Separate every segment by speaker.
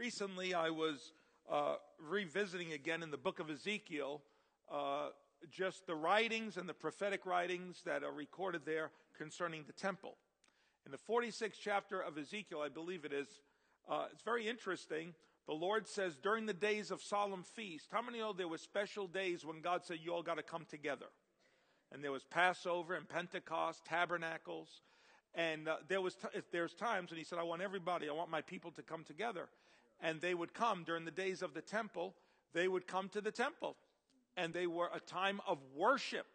Speaker 1: recently I was uh, revisiting again in the book of Ezekiel uh, just the writings and the prophetic writings that are recorded there concerning the temple. In the 46th chapter of Ezekiel, I believe it is, uh, it's very interesting. The Lord says, during the days of solemn feast, how many know there were special days when God said, you all got to come together? And there was Passover and Pentecost, tabernacles. And uh, there was t- there's times when he said, I want everybody, I want my people to come together. And they would come during the days of the temple, they would come to the temple. And they were a time of worship.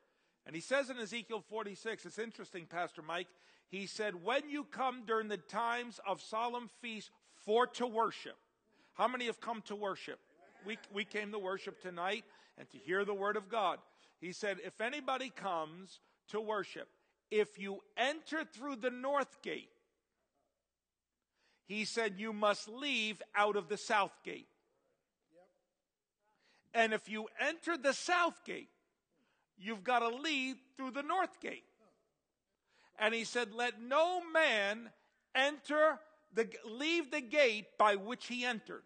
Speaker 1: And he says in Ezekiel 46, it's interesting, Pastor Mike, he said, when you come during the times of solemn feast for to worship. How many have come to worship? We, we came to worship tonight and to hear the word of God. He said, if anybody comes to worship, if you enter through the north gate, he said, you must leave out of the south gate. And if you enter the south gate, you've got to leave through the north gate. And he said, let no man enter the, leave the gate by which he entered.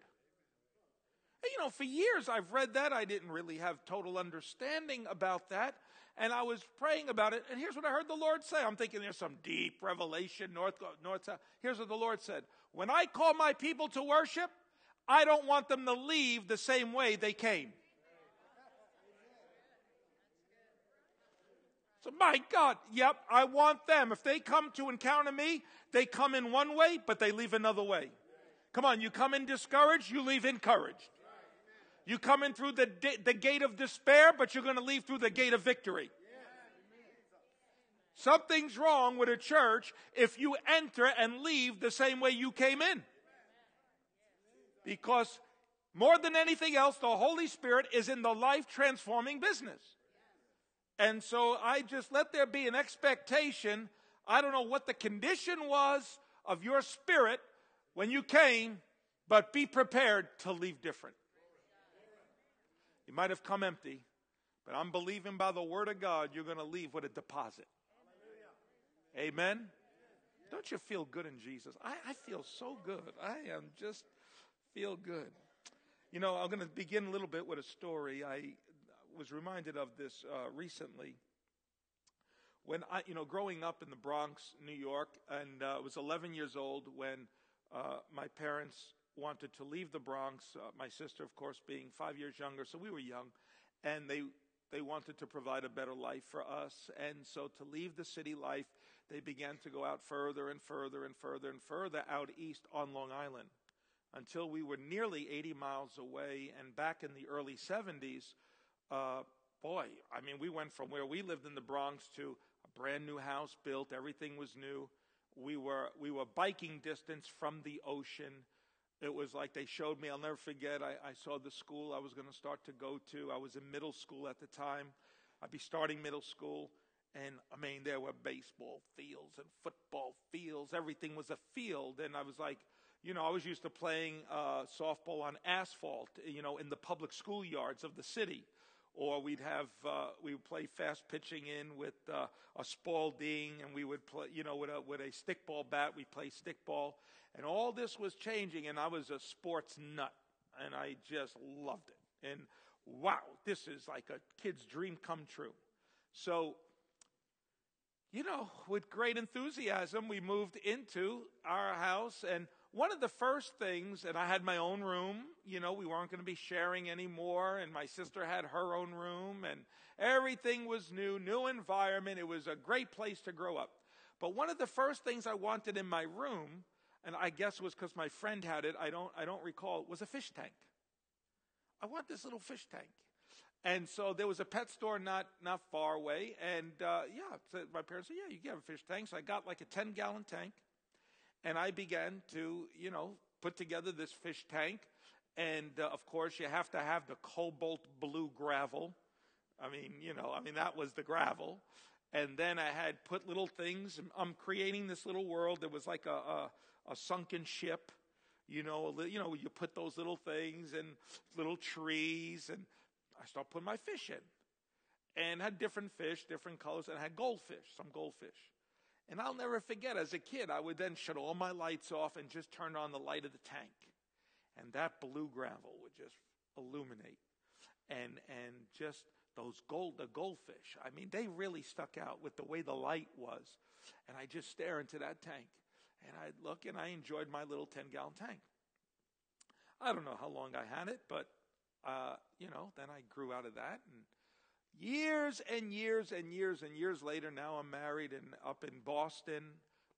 Speaker 1: You know, for years I've read that. I didn't really have total understanding about that. And I was praying about it. And here's what I heard the Lord say. I'm thinking there's some deep revelation, north, north, south. Here's what the Lord said. When I call my people to worship, I don't want them to leave the same way they came. So, my God, yep, I want them. If they come to encounter me, they come in one way, but they leave another way. Come on, you come in discouraged, you leave encouraged. You come in through the, the gate of despair, but you're going to leave through the gate of victory. Something's wrong with a church if you enter and leave the same way you came in. Because more than anything else, the Holy Spirit is in the life transforming business. And so I just let there be an expectation. I don't know what the condition was of your spirit when you came, but be prepared to leave different. You might have come empty, but I'm believing by the word of God you're going to leave with a deposit. Amen. Don't you feel good in Jesus? I, I feel so good. I am just feel good. You know, I'm going to begin a little bit with a story. I was reminded of this uh, recently. When I, you know, growing up in the Bronx, New York, and uh, I was 11 years old when uh, my parents wanted to leave the Bronx. Uh, my sister, of course, being five years younger, so we were young, and they they wanted to provide a better life for us. And so to leave the city life, they began to go out further and further and further and further out east on Long Island until we were nearly 80 miles away. And back in the early 70s, uh, boy, I mean, we went from where we lived in the Bronx to a brand new house built. Everything was new. We were, we were biking distance from the ocean. It was like they showed me, I'll never forget, I, I saw the school I was going to start to go to. I was in middle school at the time. I'd be starting middle school. And I mean, there were baseball fields and football fields. Everything was a field. And I was like, you know, I was used to playing uh, softball on asphalt, you know, in the public schoolyards of the city or we'd have uh, we would play fast pitching in with uh, a Spalding, and we would play, you know, with a with a stickball bat. We play stickball, and all this was changing, and I was a sports nut, and I just loved it. And wow, this is like a kid's dream come true. So, you know, with great enthusiasm, we moved into our house and one of the first things, and I had my own room, you know, we weren't going to be sharing anymore, and my sister had her own room, and everything was new, new environment. It was a great place to grow up. But one of the first things I wanted in my room, and I guess was because my friend had it, I don't, I don't recall, was a fish tank. I want this little fish tank. And so there was a pet store not, not far away, and uh, yeah, so my parents said, yeah, you can have a fish tank. So I got like a 10 gallon tank and I began to, you know, put together this fish tank. And uh, of course, you have to have the cobalt blue gravel. I mean, you know, I mean, that was the gravel. And then I had put little things. I'm creating this little world that was like a, a, a sunken ship. You know, you know, you put those little things and little trees, and I start putting my fish in, and had different fish, different colors, and I had goldfish, some goldfish. And I'll never forget, as a kid, I would then shut all my lights off and just turn on the light of the tank. and that blue gravel would just illuminate. And, and just those gold, the goldfish, I mean, they really stuck out with the way the light was. And I just stare into that tank and I'd look and I enjoyed my little 10 gallon tank. I don't know how long I had it, but, uh, you know, then I grew out of that and, Years and years and years and years later, now I'm married and up in Boston.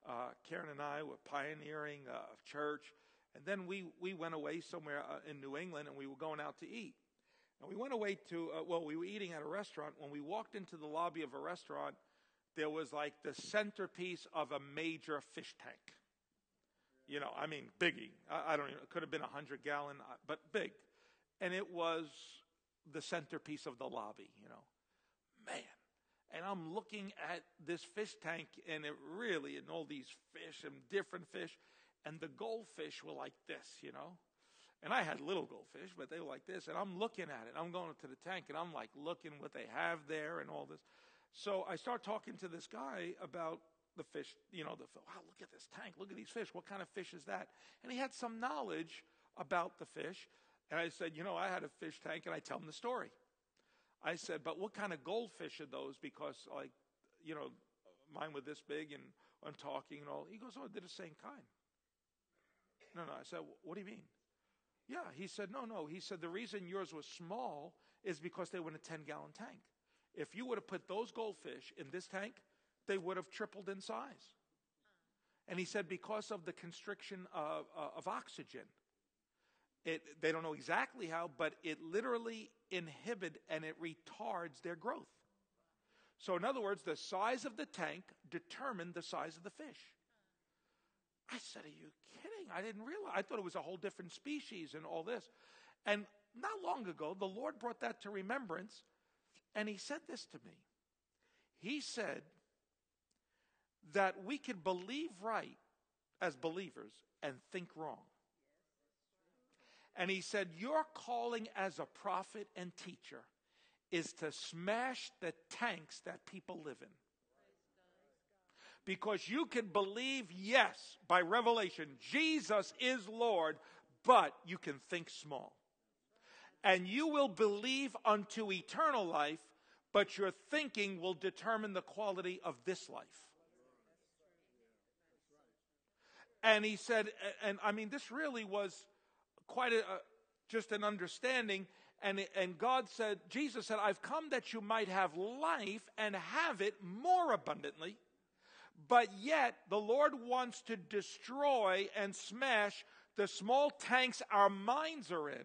Speaker 1: Uh, Karen and I were pioneering a uh, church. And then we, we went away somewhere uh, in New England and we were going out to eat. And we went away to, uh, well, we were eating at a restaurant. When we walked into the lobby of a restaurant, there was like the centerpiece of a major fish tank. You know, I mean, biggie. I, I don't even, it could have been a hundred gallon, uh, but big. And it was the centerpiece of the lobby, you know man. And I'm looking at this fish tank, and it really, and all these fish and different fish, and the goldfish were like this, you know. And I had little goldfish, but they were like this. And I'm looking at it. I'm going to the tank, and I'm like looking what they have there and all this. So I start talking to this guy about the fish. You know, the wow, look at this tank. Look at these fish. What kind of fish is that? And he had some knowledge about the fish. And I said, you know, I had a fish tank, and I tell him the story. I said, but what kind of goldfish are those? Because, like, you know, mine were this big and I'm talking and all. He goes, oh, they're the same kind. No, no. I said, what do you mean? Yeah. He said, no, no. He said, the reason yours was small is because they were in a 10 gallon tank. If you would have put those goldfish in this tank, they would have tripled in size. And he said, because of the constriction of, uh, of oxygen, it, they don't know exactly how, but it literally inhibit and it retards their growth. So, in other words, the size of the tank determined the size of the fish. I said, Are you kidding? I didn't realize. I thought it was a whole different species and all this. And not long ago, the Lord brought that to remembrance, and He said this to me. He said that we can believe right as believers and think wrong. And he said, Your calling as a prophet and teacher is to smash the tanks that people live in. Because you can believe, yes, by revelation, Jesus is Lord, but you can think small. And you will believe unto eternal life, but your thinking will determine the quality of this life. And he said, and I mean, this really was quite a, just an understanding. And, and God said, Jesus said, I've come that you might have life and have it more abundantly. But yet, the Lord wants to destroy and smash the small tanks our minds are in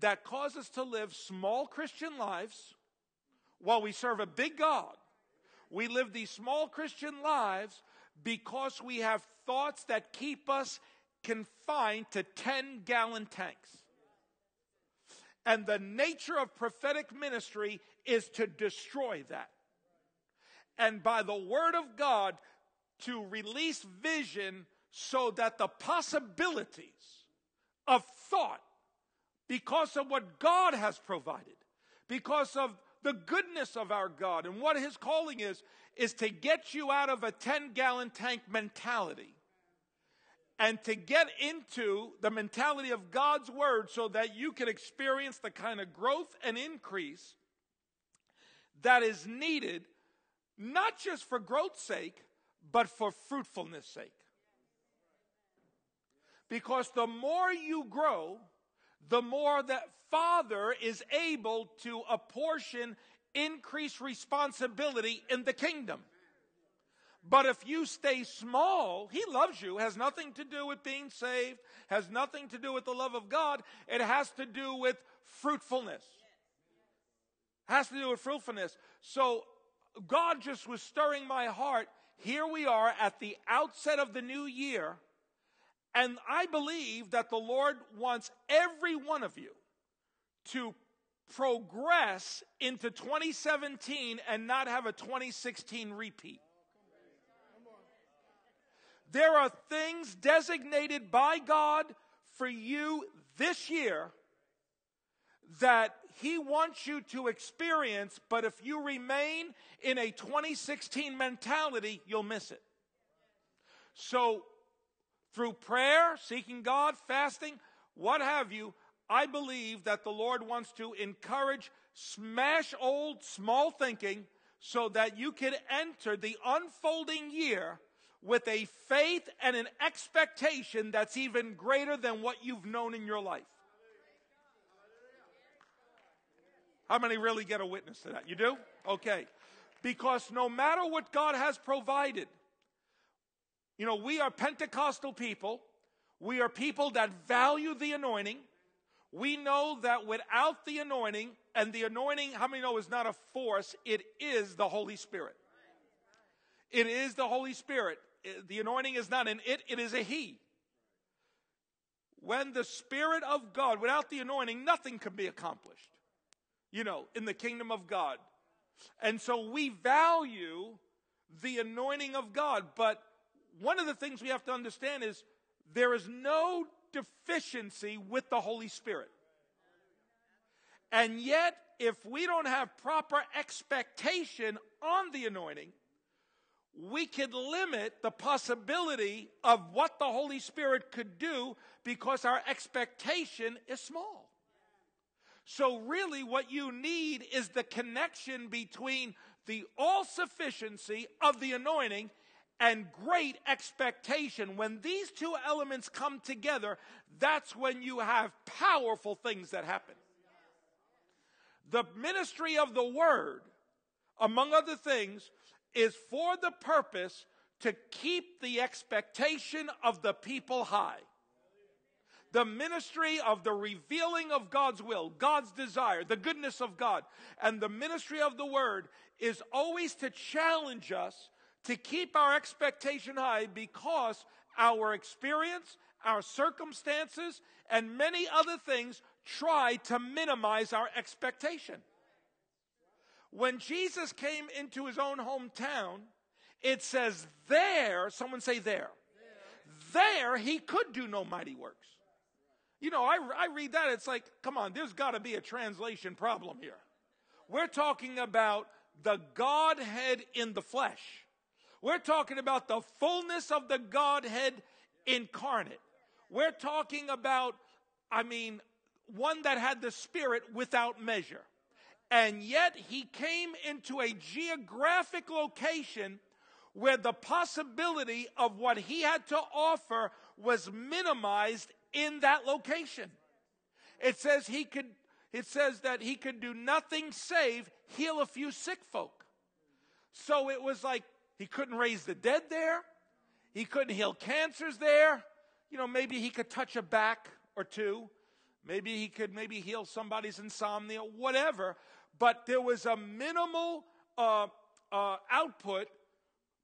Speaker 1: that cause us to live small Christian lives while we serve a big God. We live these small Christian lives because we have thoughts that keep us confined to 10 gallon tanks. And the nature of prophetic ministry is to destroy that. And by the word of God, to release vision so that the possibilities of thought, because of what God has provided, because of the goodness of our God and what his calling is, is to get you out of a 10 gallon tank mentality and to get into the mentality of God's word so that you can experience the kind of growth and increase that is needed, not just for growth's sake, but for fruitfulness' sake. Because the more you grow, the more that Father is able to apportion increased responsibility in the kingdom. But if you stay small, He loves you, has nothing to do with being saved, has nothing to do with the love of God. It has to do with fruitfulness. Has to do with fruitfulness. So God just was stirring my heart. Here we are at the outset of the new year. And I believe that the Lord wants every one of you to progress into 2017 and not have a 2016 repeat. There are things designated by God for you this year that He wants you to experience, but if you remain in a 2016 mentality, you'll miss it. So, through prayer, seeking God, fasting, what have you. I believe that the Lord wants to encourage smash old small thinking so that you can enter the unfolding year with a faith and an expectation that's even greater than what you've known in your life. How many really get a witness to that? You do? Okay. Because no matter what God has provided, you know, we are Pentecostal people. We are people that value the anointing. We know that without the anointing, and the anointing, how many know, is not a force, it is the Holy Spirit. It is the Holy Spirit. The anointing is not an it, it is a He. When the Spirit of God, without the anointing, nothing can be accomplished, you know, in the kingdom of God. And so we value the anointing of God. But one of the things we have to understand is there is no deficiency with the Holy Spirit. And yet, if we don't have proper expectation on the anointing, we could limit the possibility of what the Holy Spirit could do because our expectation is small. So, really, what you need is the connection between the all sufficiency of the anointing and great expectation. When these two elements come together, that's when you have powerful things that happen. The ministry of the word, among other things, is for the purpose to keep the expectation of the people high. The ministry of the revealing of God's will, God's desire, the goodness of God, and the ministry of the word is always to challenge us to keep our expectation high because our experience, our circumstances, and many other things try to minimize our expectation. When Jesus came into his own hometown, it says there, someone say there, there he could do no mighty works. You know, I, I read that, it's like, come on, there's got to be a translation problem here. We're talking about the Godhead in the flesh. We're talking about the fullness of the Godhead incarnate. We're talking about, I mean, one that had the Spirit without measure. And yet he came into a geographic location where the possibility of what he had to offer was minimized in that location. It says he could, it says that he could do nothing save heal a few sick folk. So it was like he couldn't raise the dead there. He couldn't heal cancers there. You know, maybe he could touch a back or two. Maybe he could maybe heal somebody's insomnia, whatever. But there was a minimal uh, uh, output.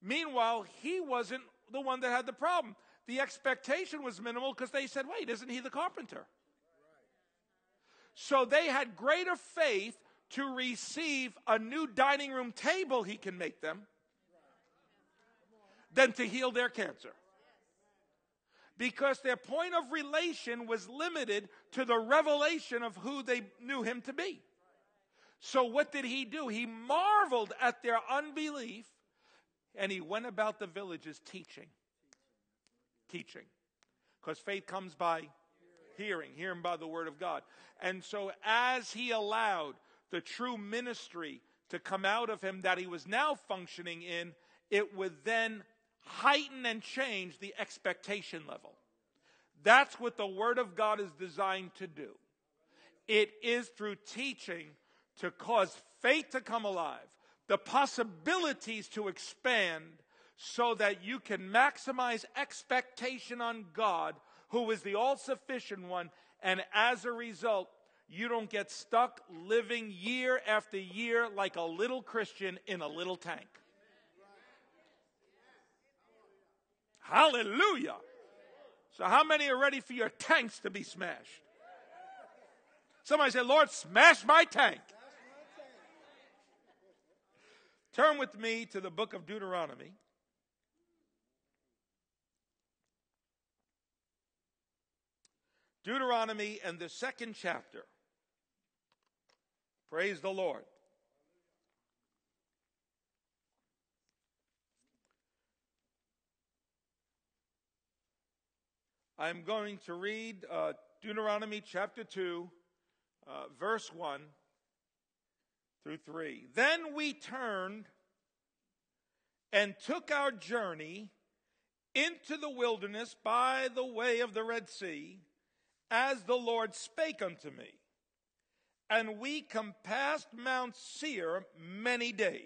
Speaker 1: Meanwhile, he wasn't the one that had the problem. The expectation was minimal because they said, wait, isn't he the carpenter? So they had greater faith to receive a new dining room table he can make them than to heal their cancer because their point of relation was limited to the revelation of who they knew him to be. So, what did he do? He marveled at their unbelief and he went about the villages teaching. Teaching. Because faith comes by hearing, hearing by the word of God. And so, as he allowed the true ministry to come out of him that he was now functioning in, it would then heighten and change the expectation level. That's what the Word of God is designed to do. It is through teaching to cause faith to come alive, the possibilities to expand so that you can maximize expectation on God, who is the all sufficient one, and as a result, you don't get stuck living year after year like a little Christian in a little tank. Hallelujah. So, how many are ready for your tanks to be smashed? Somebody say, Lord, smash my tank. Turn with me to the book of Deuteronomy. Deuteronomy and the second chapter. Praise the Lord. I'm going to read uh, Deuteronomy chapter 2, uh, verse 1 through 3. Then we turned and took our journey into the wilderness by the way of the Red Sea, as the Lord spake unto me. And we compassed Mount Seir many days.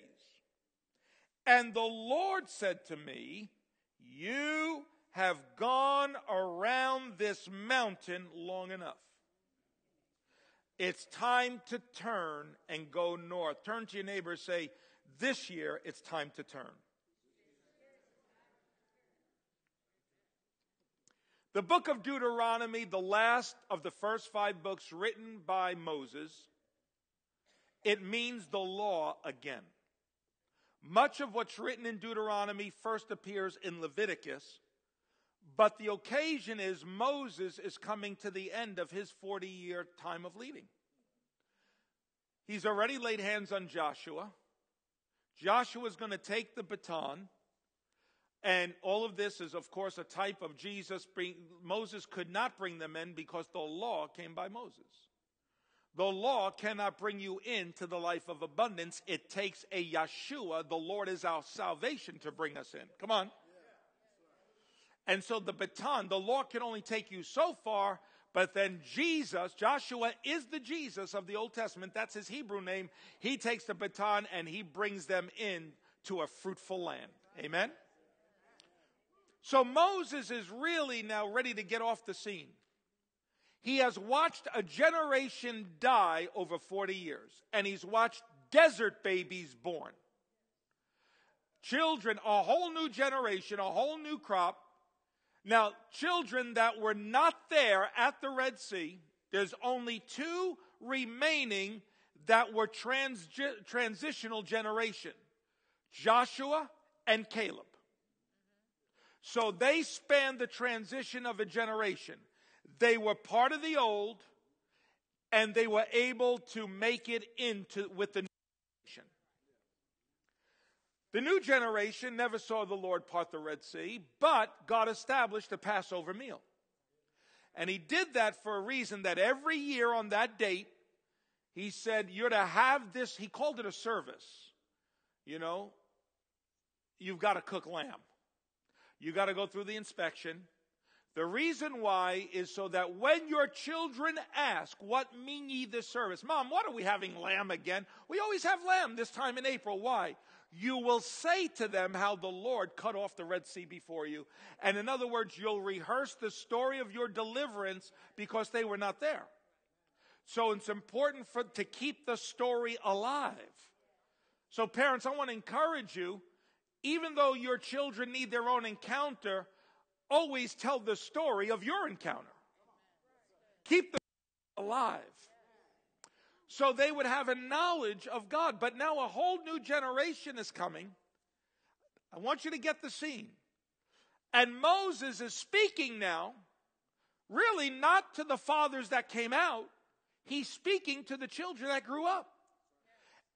Speaker 1: And the Lord said to me, You have gone around this mountain long enough. It's time to turn and go north. Turn to your neighbor say, This year it's time to turn. The book of Deuteronomy, the last of the first five books written by Moses, it means the law again. Much of what's written in Deuteronomy first appears in Leviticus, but the occasion is Moses is coming to the end of his 40 year time of leading. He's already laid hands on Joshua. Joshua is going to take the baton. And all of this is, of course, a type of Jesus. Bring, Moses could not bring them in because the law came by Moses. The law cannot bring you into the life of abundance. It takes a Yeshua, the Lord is our salvation, to bring us in. Come on. And so the baton, the law can only take you so far, but then Jesus, Joshua is the Jesus of the Old Testament. That's his Hebrew name. He takes the baton and he brings them in to a fruitful land. Amen. So Moses is really now ready to get off the scene. He has watched a generation die over 40 years, and he's watched desert babies born. Children, a whole new generation, a whole new crop. Now, children that were not there at the Red Sea, there's only two remaining that were trans- transitional generation Joshua and Caleb. So they span the transition of a generation. They were part of the old, and they were able to make it into with the. The new generation never saw the Lord part the Red Sea, but God established a Passover meal. And he did that for a reason that every year on that date, he said, You're to have this. He called it a service. You know, you've got to cook lamb. You've got to go through the inspection. The reason why is so that when your children ask, What mean ye this service? Mom, what are we having lamb again? We always have lamb this time in April. Why? You will say to them how the Lord cut off the Red Sea before you. And in other words, you'll rehearse the story of your deliverance because they were not there. So it's important for, to keep the story alive. So, parents, I want to encourage you even though your children need their own encounter, always tell the story of your encounter. Keep them alive. So they would have a knowledge of God. But now a whole new generation is coming. I want you to get the scene. And Moses is speaking now, really not to the fathers that came out, he's speaking to the children that grew up.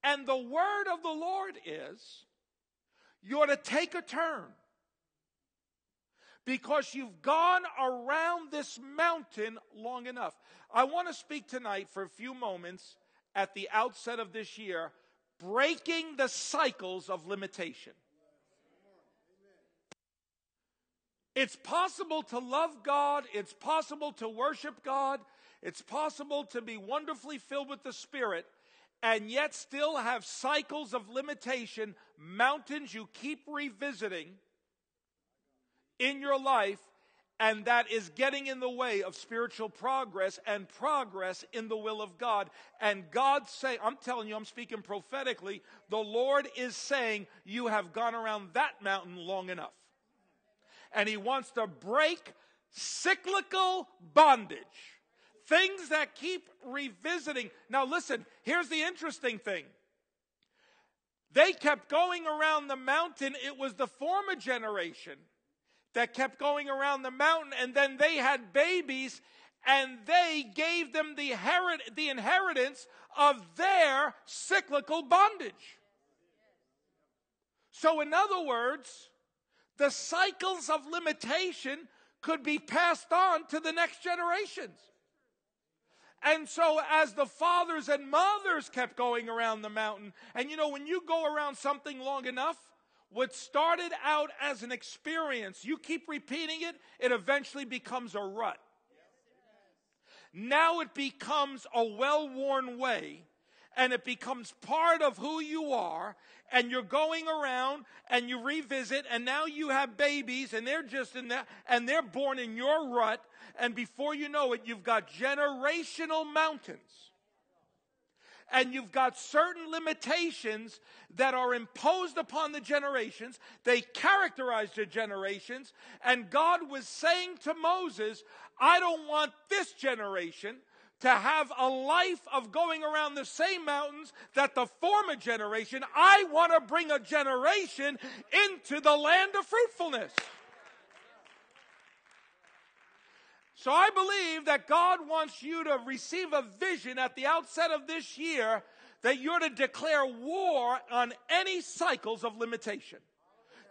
Speaker 1: And the word of the Lord is you're to take a turn because you've gone around this mountain long enough. I want to speak tonight for a few moments at the outset of this year, breaking the cycles of limitation. It's possible to love God. It's possible to worship God. It's possible to be wonderfully filled with the Spirit and yet still have cycles of limitation, mountains you keep revisiting in your life, and that is getting in the way of spiritual progress and progress in the will of God. And God say, I'm telling you, I'm speaking prophetically, the Lord is saying, you have gone around that mountain long enough. And He wants to break cyclical bondage Things that keep revisiting. Now, listen, here's the interesting thing. They kept going around the mountain. It was the former generation that kept going around the mountain, and then they had babies, and they gave them the, herit- the inheritance of their cyclical bondage. So, in other words, the cycles of limitation could be passed on to the next generations. And so, as the fathers and mothers kept going around the mountain, and you know, when you go around something long enough, what started out as an experience, you keep repeating it, it eventually becomes a rut. Now it becomes a well worn way and it becomes part of who you are and you're going around and you revisit and now you have babies and they're just in that and they're born in your rut and before you know it you've got generational mountains and you've got certain limitations that are imposed upon the generations. They characterize the generations. And God was saying to Moses, I don't want this generation to have a life of going around the same mountains that the former generation. I want to bring a generation into the land of fruitfulness. So I believe that God wants you to receive a vision at the outset of this year that you're to declare war on any cycles of limitation.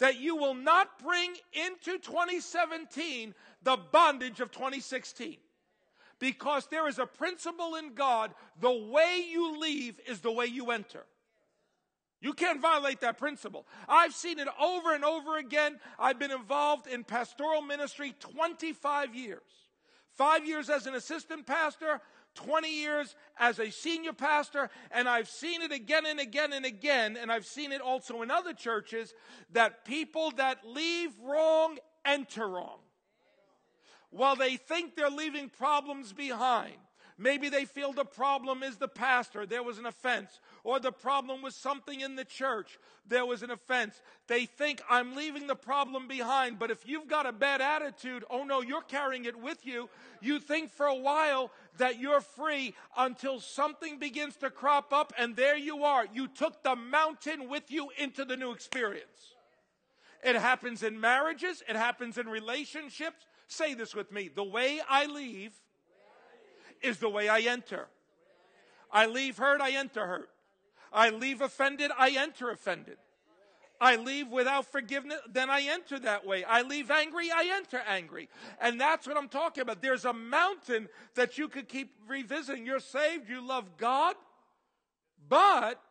Speaker 1: That you will not bring into 2017 the bondage of 2016 because there is a principle in God the way you leave is the way you enter. You can't violate that principle. I've seen it over and over again. I've been involved in pastoral ministry 25 years. Five years as an assistant pastor, 20 years as a senior pastor, and I've seen it again and again and again, and I've seen it also in other churches that people that leave wrong enter wrong while they think they're leaving problems behind. Maybe they feel the problem is the pastor, there was an offense, or the problem was something in the church, there was an offense. They think I'm leaving the problem behind, but if you've got a bad attitude, oh no, you're carrying it with you. You think for a while that you're free until something begins to crop up, and there you are. You took the mountain with you into the new experience. It happens in marriages, it happens in relationships, Say this with me. The way I leave is the way I enter. I leave hurt, I enter hurt. I leave offended, I enter offended. I leave without forgiveness, then I enter that way. I leave angry, I enter angry. And that's what I'm talking about. There's a mountain that you could keep revisiting. You're saved, you love God, but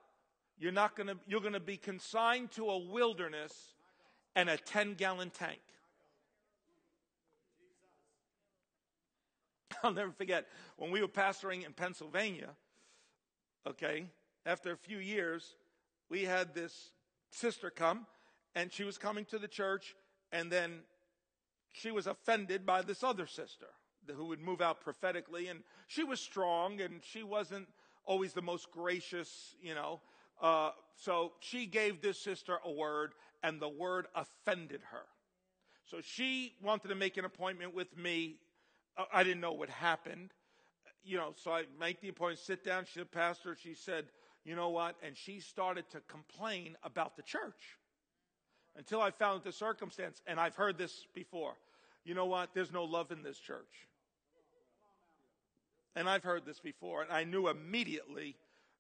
Speaker 1: you're not gonna, you're gonna be consigned to a wilderness and a 10 gallon tank. I'll never forget when we were pastoring in Pennsylvania, okay, after a few years, we had this sister come, and she was coming to the church, and then she was offended by this other sister who would move out prophetically, and she was strong, and she wasn't always the most gracious, you know. Uh, so she gave this sister a word, and the word offended her. So she wanted to make an appointment with me I didn't know what happened. You know, so I make the appointment, sit down. She's a pastor. She said, you know what? And she started to complain about the church until I found the circumstance. And I've heard this before. You know what? There's no love in this church. And I've heard this before. And I knew immediately,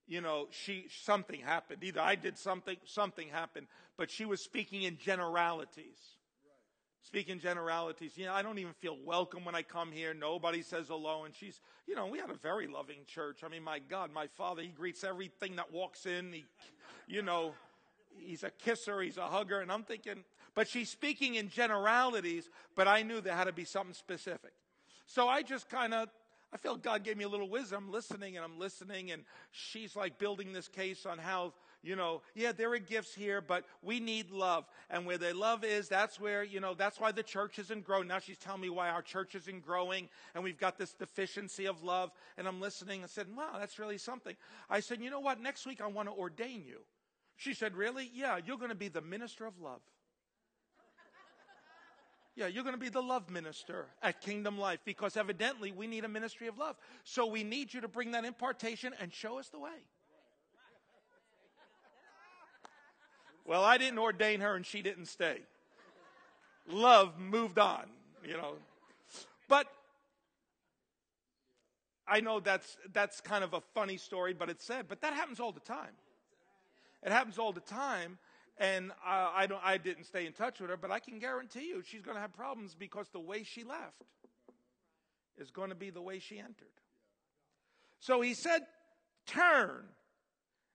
Speaker 1: you know, she, something happened. Either I did something, something happened. But she was speaking in generalities speaking generalities. You know, I don't even feel welcome when I come here. Nobody says hello. And she's, you know, we had a very loving church. I mean, my God, my father, he greets everything that walks in. He, you know, he's a kisser, he's a hugger. And I'm thinking, but she's speaking in generalities, but I knew there had to be something specific. So I just kind of, I felt God gave me a little wisdom I'm listening and I'm listening and she's like building this case on how you know, yeah, there are gifts here, but we need love. And where the love is, that's where, you know, that's why the church isn't growing. Now she's telling me why our church isn't growing and we've got this deficiency of love. And I'm listening and said, wow, that's really something. I said, you know what? Next week I want to ordain you. She said, really? Yeah, you're going to be the minister of love. Yeah, you're going to be the love minister at Kingdom Life because evidently we need a ministry of love. So we need you to bring that impartation and show us the way. Well, I didn't ordain her and she didn't stay. Love moved on, you know. But I know that's that's kind of a funny story, but it's sad. But that happens all the time. It happens all the time, and uh, I don't. I didn't stay in touch with her, but I can guarantee you she's going to have problems because the way she left is going to be the way she entered. So he said, turn.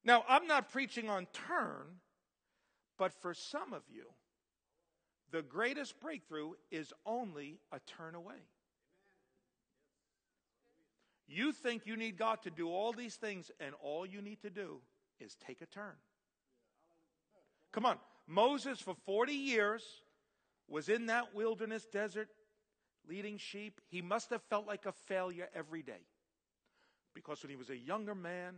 Speaker 1: Now, I'm not preaching on turn, but for some of you, the greatest breakthrough is only a turn away. You think you need God to do all these things, and all you need to do is take a turn. Come on. Moses, for 40 years, was in that wilderness desert leading sheep. He must have felt like a failure every day. Because when he was a younger man,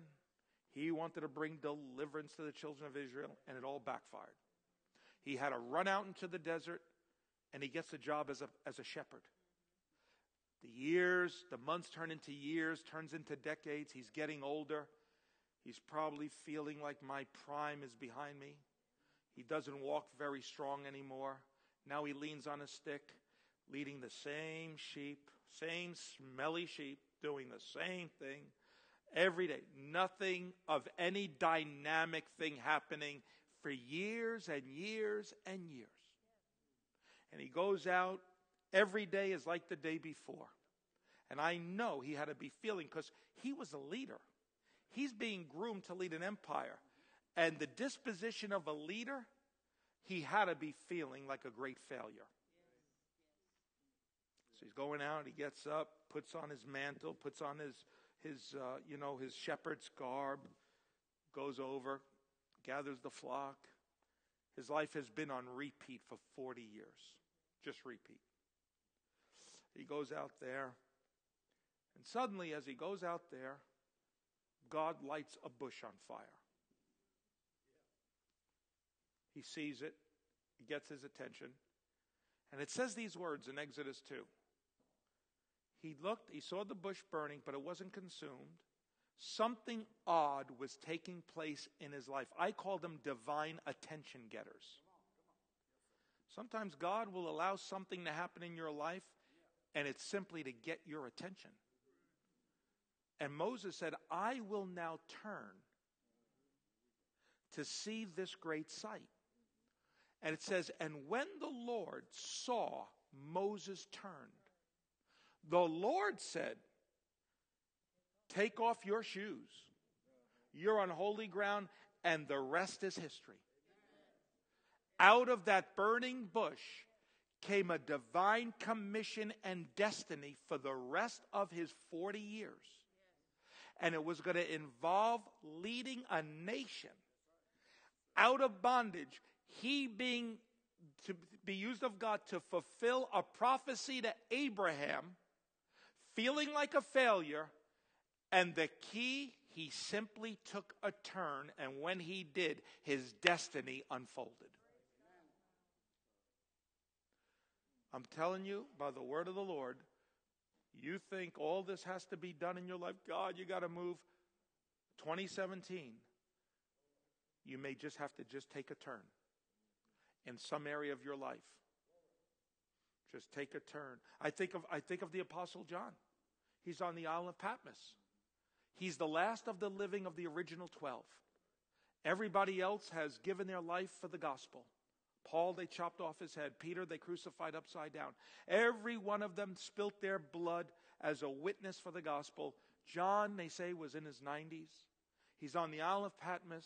Speaker 1: he wanted to bring deliverance to the children of Israel, and it all backfired. He had to run out into the desert, and he gets a job as a, as a shepherd. The years, the months turn into years, turns into decades. He's getting older. He's probably feeling like my prime is behind me. He doesn't walk very strong anymore. Now he leans on a stick, leading the same sheep, same smelly sheep, doing the same thing every day. Nothing of any dynamic thing happening for years and years and years. And he goes out, every day is like the day before. And I know he had to be feeling because he was a leader. He's being groomed to lead an empire. And the disposition of a leader, he had to be feeling like a great failure. So he's going out, he gets up, puts on his mantle, puts on his, his uh, you know, his shepherd's garb, goes over, gathers the flock. His life has been on repeat for 40 years. Just repeat. He goes out there, and suddenly, as he goes out there, God lights a bush on fire. He sees it, it gets his attention, and it says these words in Exodus 2. He looked, he saw the bush burning, but it wasn't consumed. Something odd was taking place in his life. I call them divine attention getters. Sometimes God will allow something to happen in your life, and it's simply to get your attention. And Moses said, I will now turn to see this great sight. And it says, And when the Lord saw Moses turned, the Lord said, Take off your shoes. You're on holy ground, and the rest is history. Out of that burning bush came a divine commission and destiny for the rest of his 40 years. And it was going to involve leading a nation out of bondage, he being to be used of God to fulfill a prophecy to Abraham, feeling like a failure, and the key, he simply took a turn, and when he did, his destiny unfolded. I'm telling you, by the word of the Lord, you think all this has to be done in your life. God, you got to move. 2017, you may just have to just take a turn in some area of your life. Just take a turn. I think of I think of the apostle John. He's on the Isle of Patmos. He's the last of the living of the original 12. Everybody else has given their life for the gospel. Paul, they chopped off his head. Peter, they crucified upside down. Every one of them spilt their blood as a witness for the gospel. John, they say, was in his 90s. He's on the Isle of Patmos.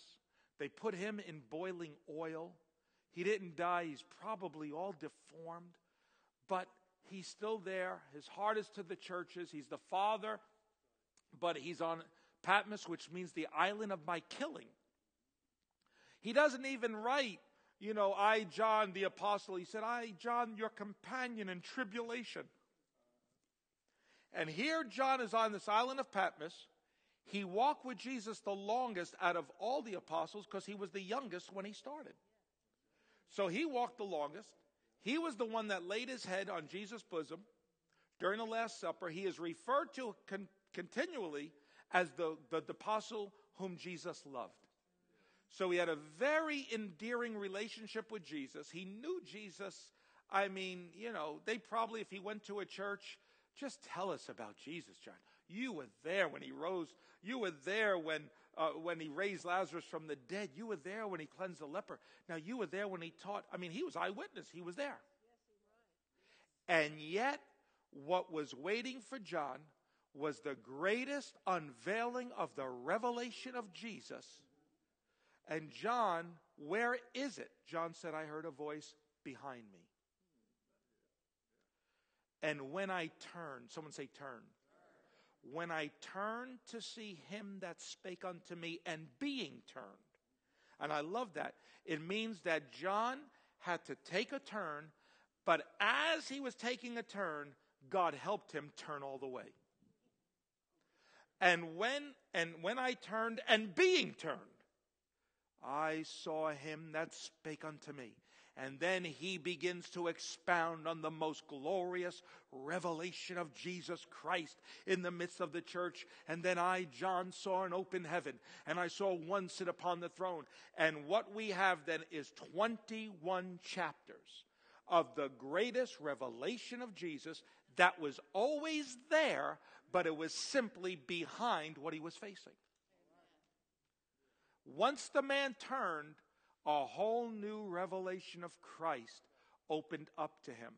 Speaker 1: They put him in boiling oil. He didn't die. He's probably all deformed, but he's still there. His heart is to the churches. He's the father but he's on Patmos, which means the island of my killing. He doesn't even write, you know, I, John the apostle. He said, I, John, your companion in tribulation. And here John is on this island of Patmos. He walked with Jesus the longest out of all the apostles because he was the youngest when he started. So he walked the longest. He was the one that laid his head on Jesus' bosom during the Last Supper. He is referred to con- continually as the, the, the apostle whom Jesus loved. So he had a very endearing relationship with Jesus. He knew Jesus. I mean, you know, they probably, if he went to a church, just tell us about Jesus, John. You were there when he rose. You were there when, uh, when he raised Lazarus from the dead. You were there when he cleansed the leper. Now, you were there when he taught. I mean, he was eyewitness. He was there. And yet, what was waiting for John was the greatest unveiling of the revelation of Jesus. And John, where is it? John said, I heard a voice behind me. And when I turned, someone say, turn. When I turned to see him that spake unto me and being turned. And I love that. It means that John had to take a turn, but as he was taking a turn, God helped him turn all the way. And when and when I turned and being turned, I saw him that spake unto me. And then he begins to expound on the most glorious revelation of Jesus Christ in the midst of the church. And then I, John, saw an open heaven and I saw one sit upon the throne. And what we have then is 21 chapters of the greatest revelation of Jesus that was always there, but it was simply behind what he was facing. Once the man turned, a whole new revelation of Christ opened up to him.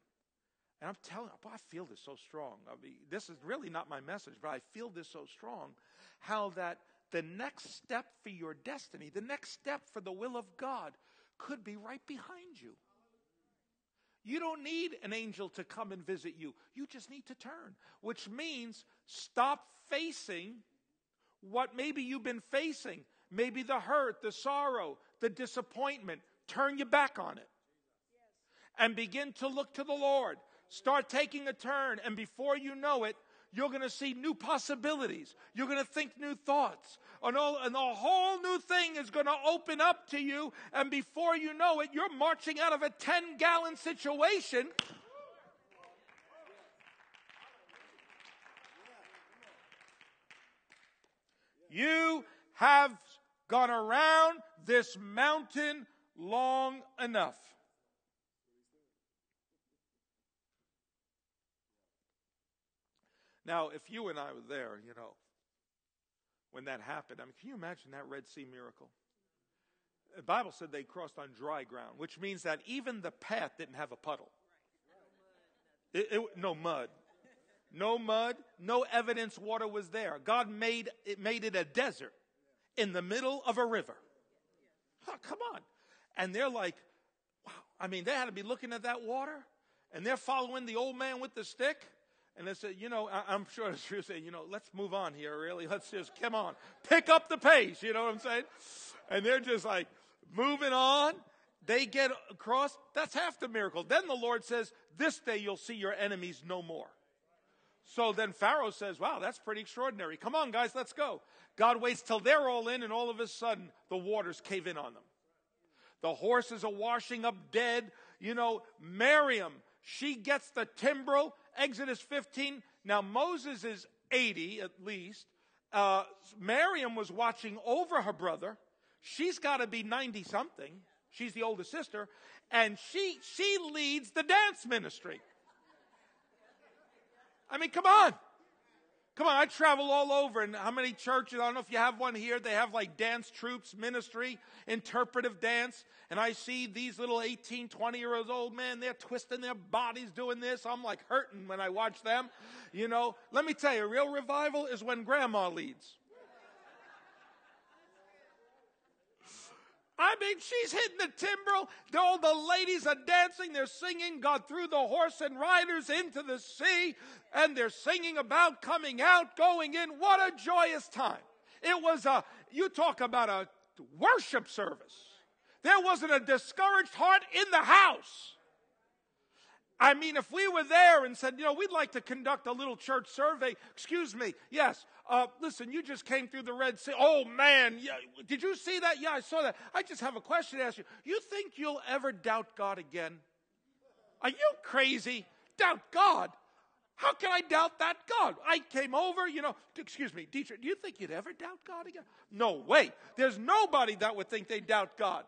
Speaker 1: And I'm telling you, I feel this so strong. I mean, this is really not my message, but I feel this so strong. How that the next step for your destiny, the next step for the will of God, could be right behind you. You don't need an angel to come and visit you. You just need to turn, which means stop facing what maybe you've been facing. Maybe the hurt, the sorrow, the disappointment. Turn your back on it and begin to look to the Lord. Start taking a turn, and before you know it, you're going to see new possibilities. You're going to think new thoughts. And, all, and a whole new thing is going to open up to you. And before you know it, you're marching out of a 10 gallon situation. You have gone around this mountain long enough. Now, if you and I were there, you know, when that happened, I mean, can you imagine that Red Sea miracle? The Bible said they crossed on dry ground, which means that even the path didn't have a puddle. It, it, no mud. No mud, no evidence water was there. God made it made it a desert in the middle of a river. Oh, come on. And they're like, wow. I mean, they had to be looking at that water and they're following the old man with the stick. And they said, you know, I, am sure the truth saying, you know, let's move on here, really. Let's just, come on, pick up the pace. You know what I'm saying? And they're just like moving on. They get across. That's half the miracle. Then the Lord says, this day you'll see your enemies no more. So then Pharaoh says, wow, that's pretty extraordinary. Come on, guys, let's go. God waits till they're all in, and all of a sudden, the waters cave in on them. The horses are washing up dead. You know, Miriam, she gets the timbrel Exodus 15. Now, Moses is 80 at least. Uh, Miriam was watching over her brother. She's got to be 90 something. She's the oldest sister. And she, she leads the dance ministry. I mean, come on. Come on, I travel all over, and how many churches? I don't know if you have one here. They have like dance troupes ministry, interpretive dance, and I see these little 18, 20 year olds, old men. They're twisting their bodies doing this. I'm like hurting when I watch them. You know, let me tell you, real revival is when grandma leads. I mean, she's hitting the timbrel. All the ladies are dancing. They're singing. God threw the horse and riders into the sea, and they're singing about coming out, going in. What a joyous time. It was a, you talk about a worship service. There wasn't a discouraged heart in the house. I mean, if we were there and said, you know, we'd like to conduct a little church survey, excuse me, yes, uh, listen, you just came through the Red Sea. Oh, man. Yeah, did you see that? Yeah, I saw that. I just have a question to ask you. You think you'll ever doubt God again? Are you crazy? Doubt God? How can I doubt that God? I came over, you know, excuse me, Dietrich, do you think you'd ever doubt God again? No way. There's nobody that would think they doubt God.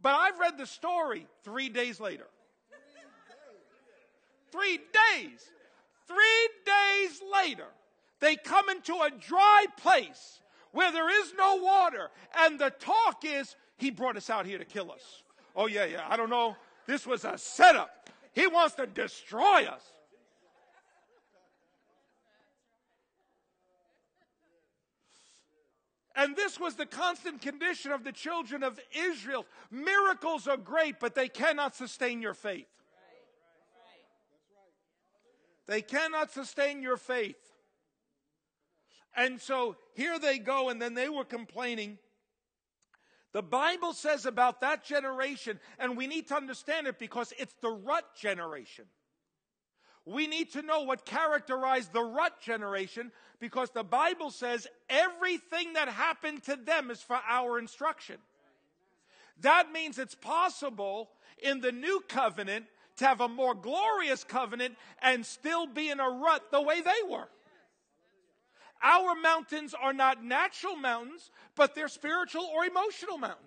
Speaker 1: But I've read the story three days later. Three days. Three days later. They come into a dry place where there is no water. And the talk is, he brought us out here to kill us. Oh, yeah, yeah. I don't know. This was a setup. He wants to destroy us. And this was the constant condition of the children of Israel. Miracles are great, but they cannot sustain your faith. They cannot sustain your faith. And so here they go, and then they were complaining. The Bible says about that generation, and we need to understand it because it's the rut generation. We need to know what characterized the rut generation because the Bible says everything that happened to them is for our instruction. That means it's possible in the new covenant to have a more glorious covenant and still be in a rut the way they were. Our mountains are not natural mountains, but they're spiritual or emotional mountains.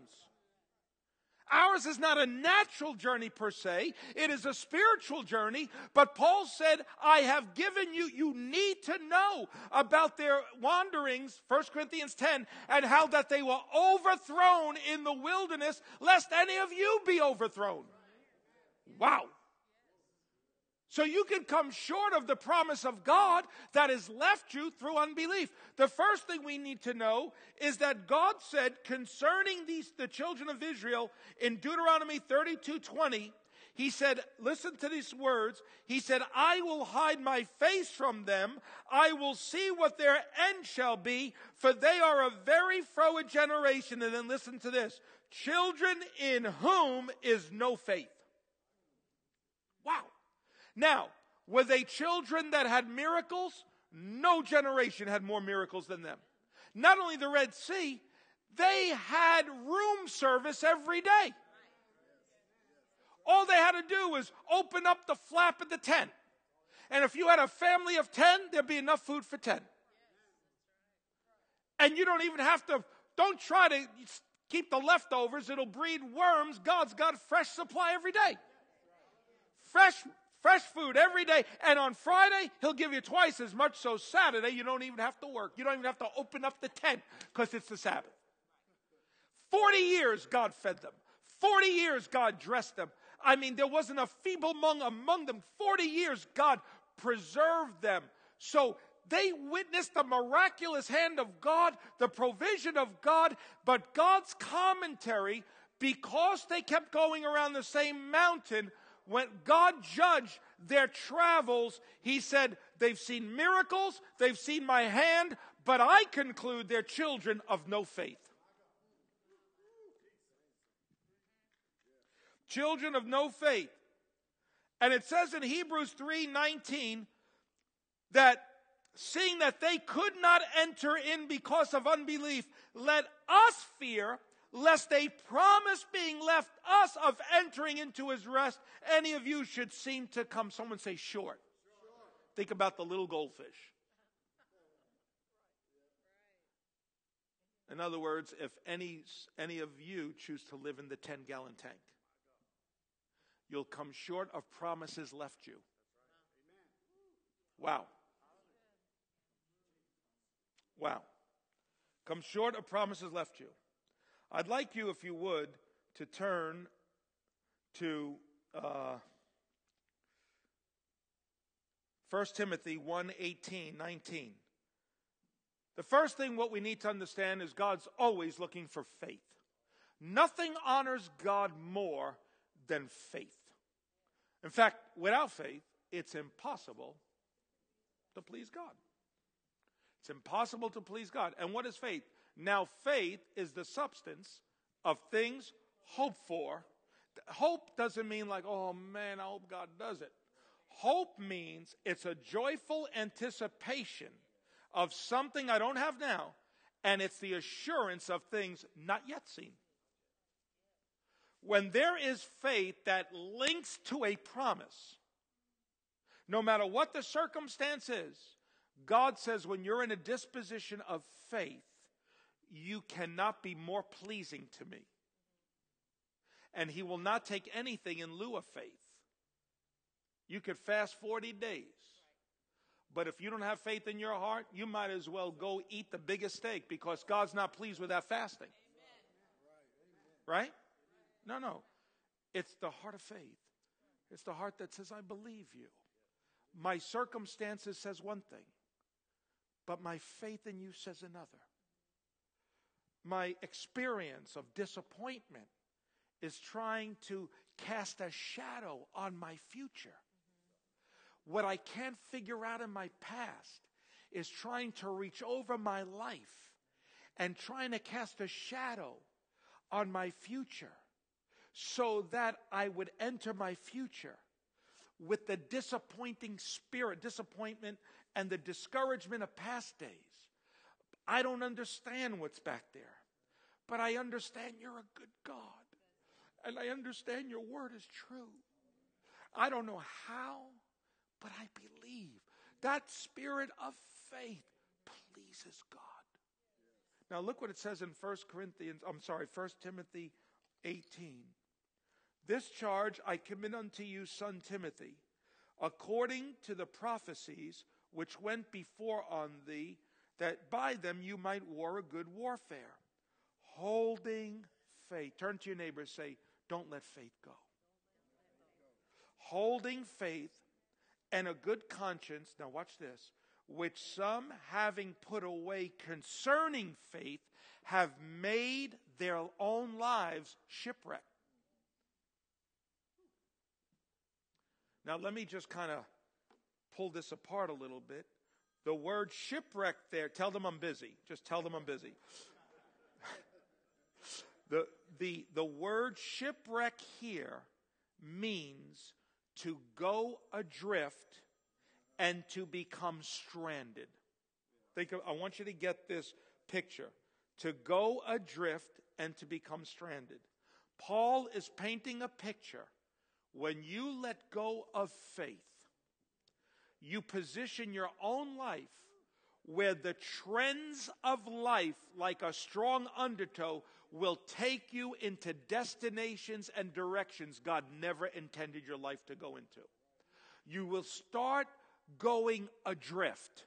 Speaker 1: Ours is not a natural journey per se, it is a spiritual journey. But Paul said, I have given you, you need to know about their wanderings, 1 Corinthians 10, and how that they were overthrown in the wilderness, lest any of you be overthrown. Wow. So you can come short of the promise of God that has left you through unbelief. The first thing we need to know is that God said concerning these the children of Israel in Deuteronomy 32 20, he said, listen to these words. He said, I will hide my face from them. I will see what their end shall be, for they are a very froward generation. And then listen to this. Children in whom is no faith. Wow. Now, were they children that had miracles? No generation had more miracles than them. Not only the Red Sea, they had room service every day. All they had to do was open up the flap of the tent. And if you had a family of 10, there'd be enough food for 10. And you don't even have to, don't try to keep the leftovers. It'll breed worms. God's got fresh supply every day. Fresh Fresh food every day. And on Friday, he'll give you twice as much. So Saturday, you don't even have to work. You don't even have to open up the tent because it's the Sabbath. 40 years God fed them. 40 years God dressed them. I mean, there wasn't a feeble among, among them. 40 years God preserved them. So they witnessed the miraculous hand of God, the provision of God, but God's commentary, because they kept going around the same mountain, when God judged their travels, he said, They've seen miracles, they've seen my hand, but I conclude they're children of no faith. Children of no faith. And it says in Hebrews 3:19 that seeing that they could not enter in because of unbelief, let us fear lest a promise being left us of entering into his rest, any of you should seem to come. Someone say short. Think about the little goldfish. In other words, if any, any of you choose to live in the 10 gallon tank, you'll come short of promises left you. Wow. Wow. Come short of promises left you. I'd like you, if you would, to turn to uh, 1 Timothy 1 18, 19. The first thing what we need to understand is God's always looking for faith. Nothing honors God more than faith. In fact, without faith, it's impossible to please God. It's impossible to please God. And what is faith? Now, faith is the substance of things hoped for. Hope doesn't mean like, oh man, I hope God does it. Hope means it's a joyful anticipation of something I don't have now, and it's the assurance of things not yet seen. When there is faith that links to a promise, no matter what the circumstance is, God says when you're in a disposition of faith, you cannot be more pleasing to me. And he will not take anything in lieu of faith. You could fast 40 days. But if you don't have faith in your heart, you might as well go eat the biggest steak because God's not pleased with that fasting. Right? No, no. It's the heart of faith. It's the heart that says, I believe you. My circumstances says one thing, but my faith in you says another. My experience of disappointment is trying to cast a shadow on my future. What I can't figure out in my past is trying to reach over my life and trying to cast a shadow on my future so that I would enter my future with the disappointing spirit, disappointment, and the discouragement of past days. I don't understand what's back there, but I understand you're a good God. And I understand your word is true. I don't know how, but I believe that spirit of faith pleases God. Now look what it says in 1 Corinthians, I'm sorry, 1 Timothy 18. This charge I commit unto you, son Timothy, according to the prophecies which went before on thee, that by them you might war a good warfare, holding faith. Turn to your neighbor and say, Don't let faith go. Holding faith and a good conscience. Now, watch this. Which some, having put away concerning faith, have made their own lives shipwreck. Now, let me just kind of pull this apart a little bit. The word shipwreck there, tell them I'm busy. Just tell them I'm busy. the, the, the word shipwreck here means to go adrift and to become stranded. Think of, I want you to get this picture. To go adrift and to become stranded. Paul is painting a picture when you let go of faith, you position your own life where the trends of life, like a strong undertow, will take you into destinations and directions God never intended your life to go into. You will start going adrift.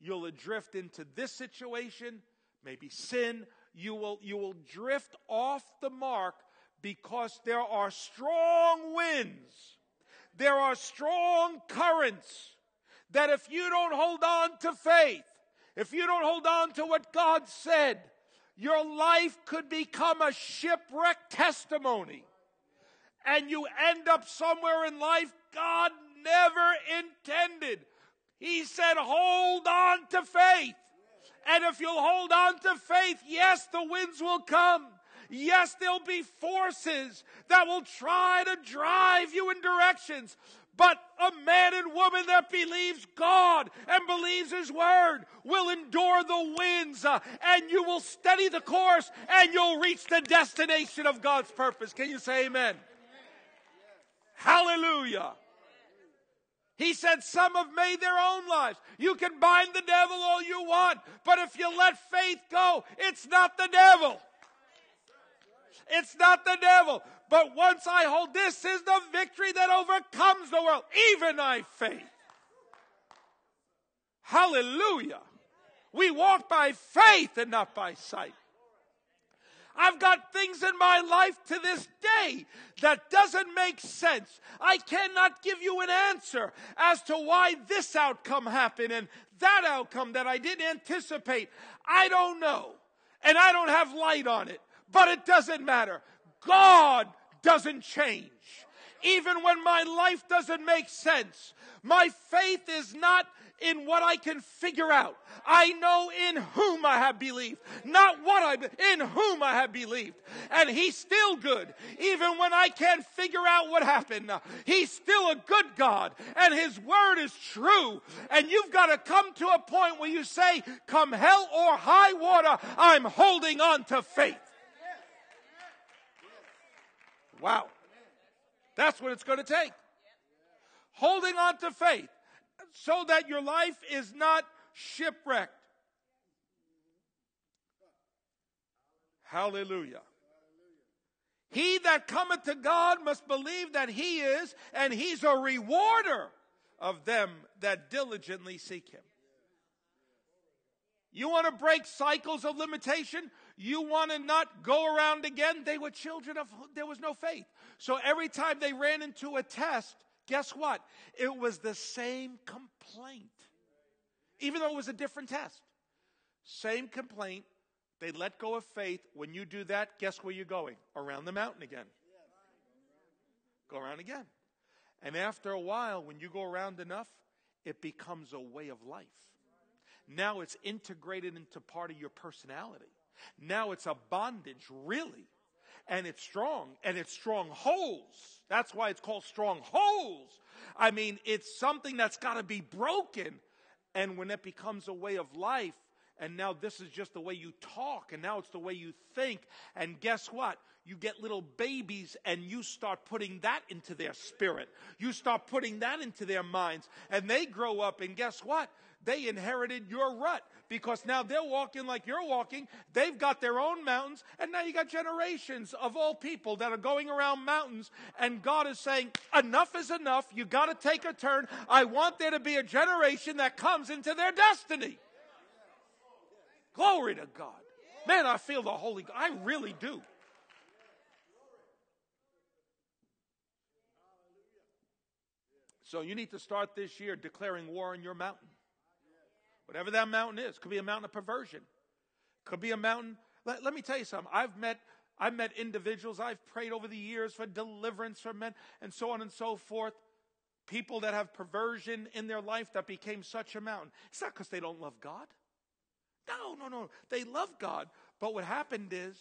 Speaker 1: You'll adrift into this situation, maybe sin. You will, you will drift off the mark because there are strong winds, there are strong currents that if you don't hold on to faith, if you don't hold on to what God said, your life could become a shipwreck testimony. And you end up somewhere in life God never intended. He said, hold on to faith. And if you'll hold on to faith, yes, the winds will come. Yes, there'll be forces that will try to drive you in directions. But a man and woman that believes God and believes His Word will endure the winds uh, and you will steady the course and you'll reach the destination of God's purpose. Can you say amen? Hallelujah. He said some have made their own lives. You can bind the devil all you want, but if you let faith go, it's not the devil. It's not the devil. But once I hold, this is the victory that overcomes the world, even thy faith. Hallelujah. We walk by faith and not by sight. I've got things in my life to this day that doesn't make sense. I cannot give you an answer as to why this outcome happened and that outcome that I didn't anticipate. I don't know. And I don't have light on it. But it doesn't matter. God doesn't change. Even when my life doesn't make sense, my faith is not in what I can figure out. I know in whom I have believed, not what I, in whom I have believed. And He's still good, even when I can't figure out what happened. He's still a good God, and His word is true. And you've got to come to a point where you say, come hell or high water, I'm holding on to faith. Wow. That's what it's going to take. Holding on to faith so that your life is not shipwrecked. Hallelujah. He that cometh to God must believe that he is, and he's a rewarder of them that diligently seek him. You want to break cycles of limitation? You want to not go around again? They were children of, there was no faith. So every time they ran into a test, guess what? It was the same complaint. Even though it was a different test. Same complaint. They let go of faith. When you do that, guess where you're going? Around the mountain again. Go around again. And after a while, when you go around enough, it becomes a way of life. Now it's integrated into part of your personality. Now it's a bondage, really. And it's strong, and it's strongholds. That's why it's called strongholds. I mean, it's something that's got to be broken. And when it becomes a way of life, and now this is just the way you talk, and now it's the way you think, and guess what? You get little babies and you start putting that into their spirit. You start putting that into their minds, and they grow up, and guess what? They inherited your rut because now they're walking like you're walking. They've got their own mountains, and now you got generations of all people that are going around mountains, and God is saying, Enough is enough. You got to take a turn. I want there to be a generation that comes into their destiny. Glory to God. Man, I feel the Holy I really do. So you need to start this year declaring war on your mountain. Whatever that mountain is. Could be a mountain of perversion. Could be a mountain. Let, let me tell you something. I've met I've met individuals, I've prayed over the years for deliverance from men and so on and so forth. People that have perversion in their life that became such a mountain. It's not because they don't love God. No, no, no. They love God. But what happened is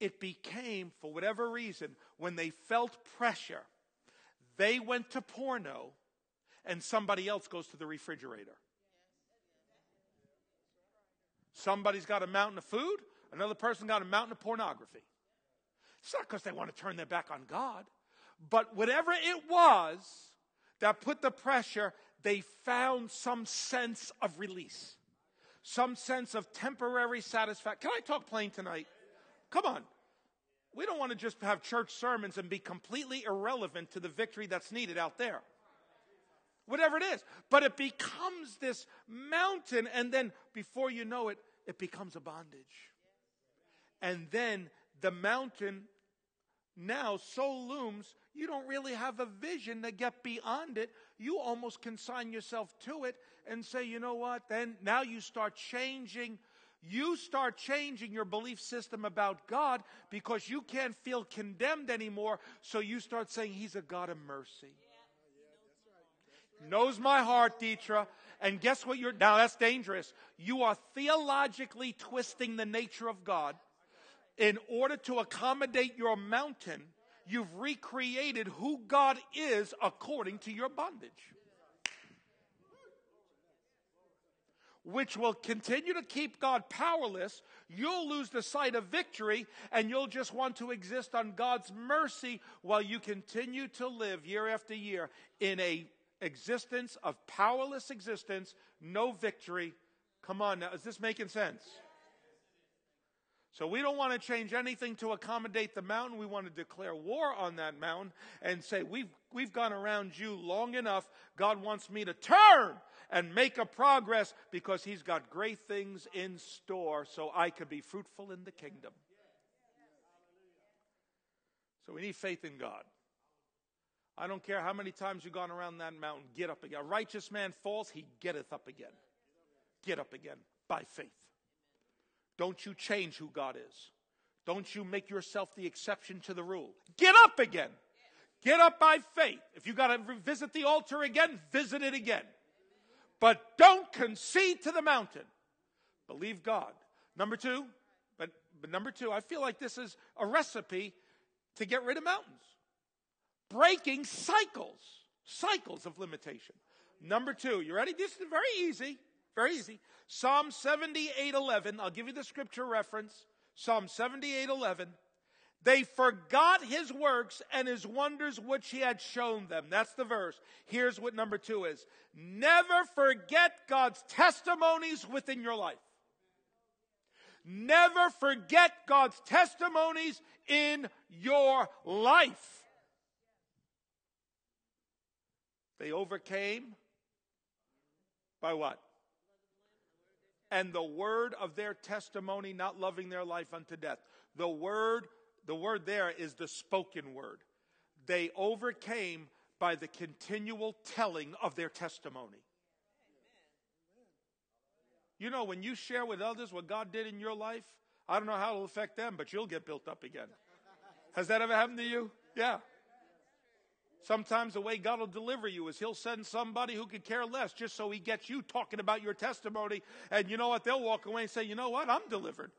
Speaker 1: it became, for whatever reason, when they felt pressure, they went to porno and somebody else goes to the refrigerator. Somebody's got a mountain of food, another person got a mountain of pornography. It's not because they want to turn their back on God, but whatever it was that put the pressure, they found some sense of release, some sense of temporary satisfaction. Can I talk plain tonight? Come on. We don't want to just have church sermons and be completely irrelevant to the victory that's needed out there whatever it is. But it becomes this mountain, and then before you know it, it becomes a bondage. And then the mountain now so looms, you don't really have a vision to get beyond it. You almost consign yourself to it and say, you know what? Then now you start changing. You start changing your belief system about God because you can't feel condemned anymore. So you start saying, He's a God of mercy knows my heart, Deetra. And guess what you're, now that's dangerous. You are theologically twisting the nature of God. In order to accommodate your mountain, you've recreated who God is according to your bondage. Which will continue to keep God powerless. You'll lose the sight of victory and you'll just want to exist on God's mercy while you continue to live year after year in a existence of powerless existence, no victory. Come on now, is this making sense? So we don't want to change anything to accommodate the mountain. We want to declare war on that mountain and say, we've, we've gone around you long enough. God wants me to turn and make a progress because he's got great things in store so I could be fruitful in the kingdom. So we need faith in God. I don't care how many times you've gone around that mountain, get up again. A righteous man falls, he getteth up again. Get up again by faith. Don't you change who God is. Don't you make yourself the exception to the rule. Get up again. Get up by faith. If you got to visit the altar again, visit it again. But don't concede to the mountain. Believe God. Number two, but, but number two, I feel like this is a recipe to get rid of mountains breaking cycles, cycles of limitation. Number two, you ready? This is very easy, very easy. Psalm 78 11. I'll give you the scripture reference. Psalm 78 11. They forgot his works and his wonders which he had shown them. That's the verse. Here's what number two is. Never forget God's testimonies within your life. Never forget God's testimonies in your life. They overcame by what? And the word of their testimony, not loving their life unto death. The word, the word there is the spoken word. They overcame by the continual telling of their testimony. You know, when you share with others what God did in your life, I don't know how it'll affect them, but you'll get built up again. Has that ever happened to you? Yeah. Sometimes the way God will deliver you is He'll send somebody who could care less just so He gets you talking about your testimony. And you know what? They'll walk away and say, you know what? I'm delivered.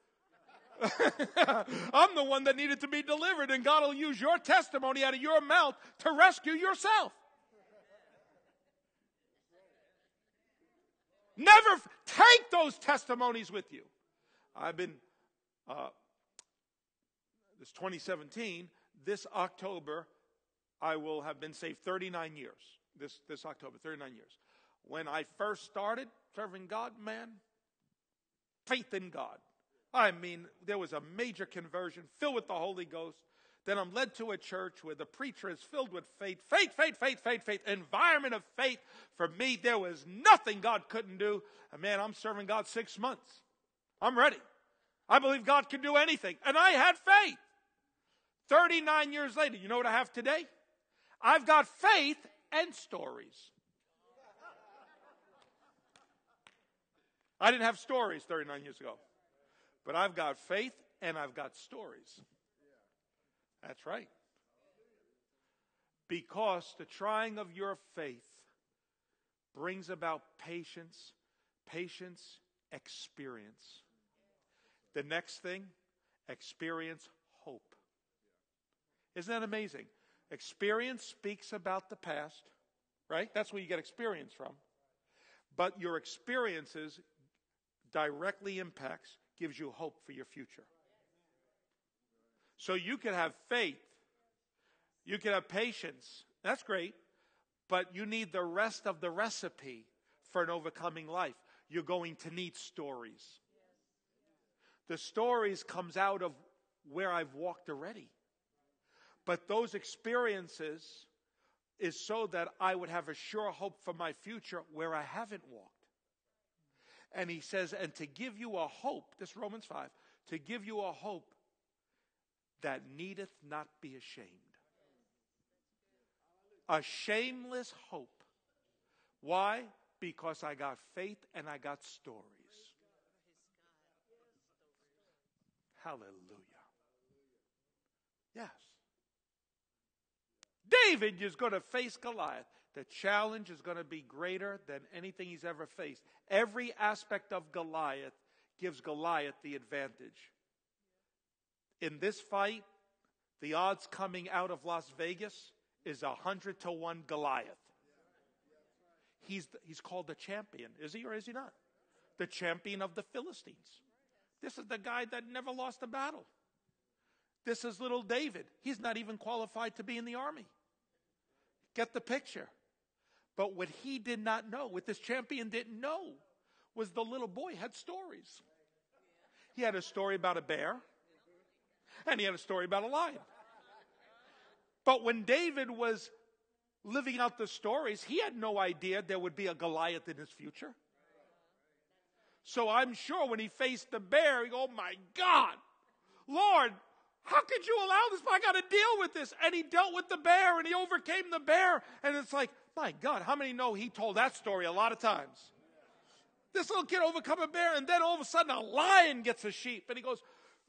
Speaker 1: I'm the one that needed to be delivered, and God will use your testimony out of your mouth to rescue yourself. Never take those testimonies with you. I've been, uh, this 2017, this October, I will have been saved 39 years. This, this October, 39 years. When I first started serving God, man, faith in God. I mean, there was a major conversion filled with the Holy Ghost. Then I'm led to a church where the preacher is filled with faith, faith, faith, faith, faith, faith, environment of faith. For me, there was nothing God couldn't do. And man, I'm serving God six months. I'm ready. I believe God can do anything. And I had faith. 39 years later, you know what I have today? I've got faith and stories. I didn't have stories 39 years ago. But I've got faith and I've got stories. That's right. Because the trying of your faith brings about patience, patience, experience. The next thing, experience hope. Isn't that amazing? Experience speaks about the past, right? That's where you get experience from. But your experiences directly impacts gives you hope for your future. So you can have faith, you can have patience. That's great, but you need the rest of the recipe for an overcoming life. You're going to need stories. The stories comes out of where I've walked already. But those experiences is so that I would have a sure hope for my future where I haven't walked. And he says, and to give you a hope, this Romans 5, to give you a hope that needeth not be ashamed. A shameless hope. Why? Because I got faith and I got stories. Hallelujah. Yes. David is going to face Goliath. The challenge is going to be greater than anything he's ever faced. Every aspect of Goliath gives Goliath the advantage. In this fight, the odds coming out of Las Vegas is a hundred to one Goliath. He's, he's called the champion, is he or is he not? The champion of the Philistines. This is the guy that never lost a battle. This is little David. He's not even qualified to be in the army. Get the picture. But what he did not know, what this champion didn't know, was the little boy had stories. He had a story about a bear, and he had a story about a lion. But when David was living out the stories, he had no idea there would be a Goliath in his future. So I'm sure when he faced the bear, he go, oh my God, Lord, how could you allow this? I got to deal with this. And he dealt with the bear and he overcame the bear. And it's like, my God, how many know he told that story a lot of times? This little kid overcome a bear, and then all of a sudden a lion gets a sheep, and he goes,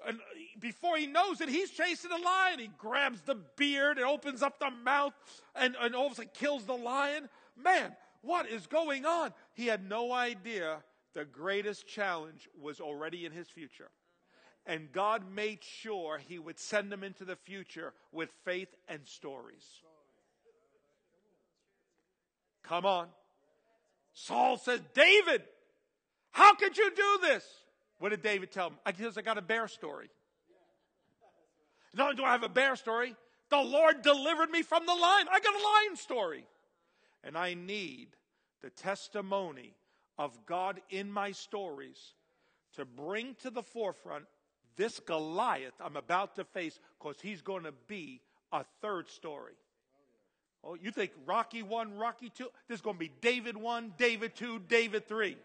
Speaker 1: and before he knows it, he's chasing the lion. He grabs the beard and opens up the mouth, and, and all of a sudden kills the lion. Man, what is going on? He had no idea the greatest challenge was already in his future. And God made sure he would send them into the future with faith and stories. Come on. Saul says, David, how could you do this? What did David tell him? I guess I got a bear story. Not only do I have a bear story, the Lord delivered me from the lion. I got a lion story. And I need the testimony of God in my stories to bring to the forefront this Goliath I'm about to face because he's going to be a third story. Oh, you think Rocky 1, Rocky 2? This is going to be David 1, David 2, David 3.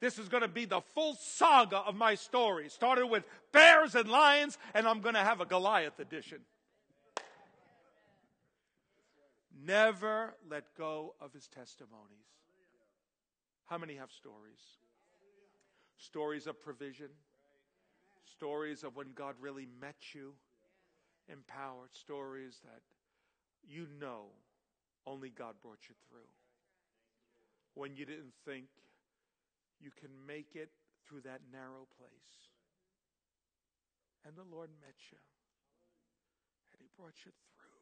Speaker 1: This is going to be the full saga of my story. Started with bears and lions, and I'm going to have a Goliath edition. Never let go of his testimonies. How many have stories? Stories of provision, Stories of when God really met you, empowered. Stories that you know only God brought you through. When you didn't think you can make it through that narrow place. And the Lord met you. And He brought you through.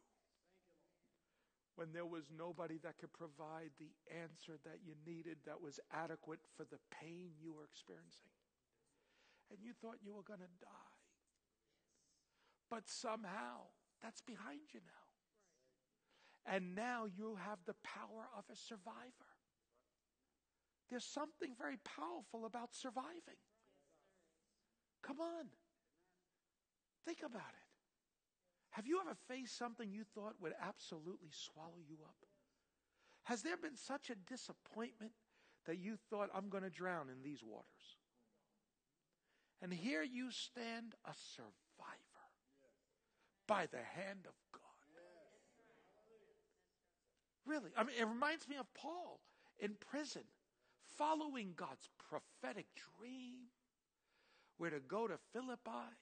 Speaker 1: When there was nobody that could provide the answer that you needed that was adequate for the pain you were experiencing. And you thought you were going to die. But somehow, that's behind you now. And now you have the power of a survivor. There's something very powerful about surviving. Come on. Think about it. Have you ever faced something you thought would absolutely swallow you up? Has there been such a disappointment that you thought, I'm going to drown in these waters? And here you stand a survivor by the hand of God. Really. I mean, it reminds me of Paul in prison, following God's prophetic dream, where to go to Philippi.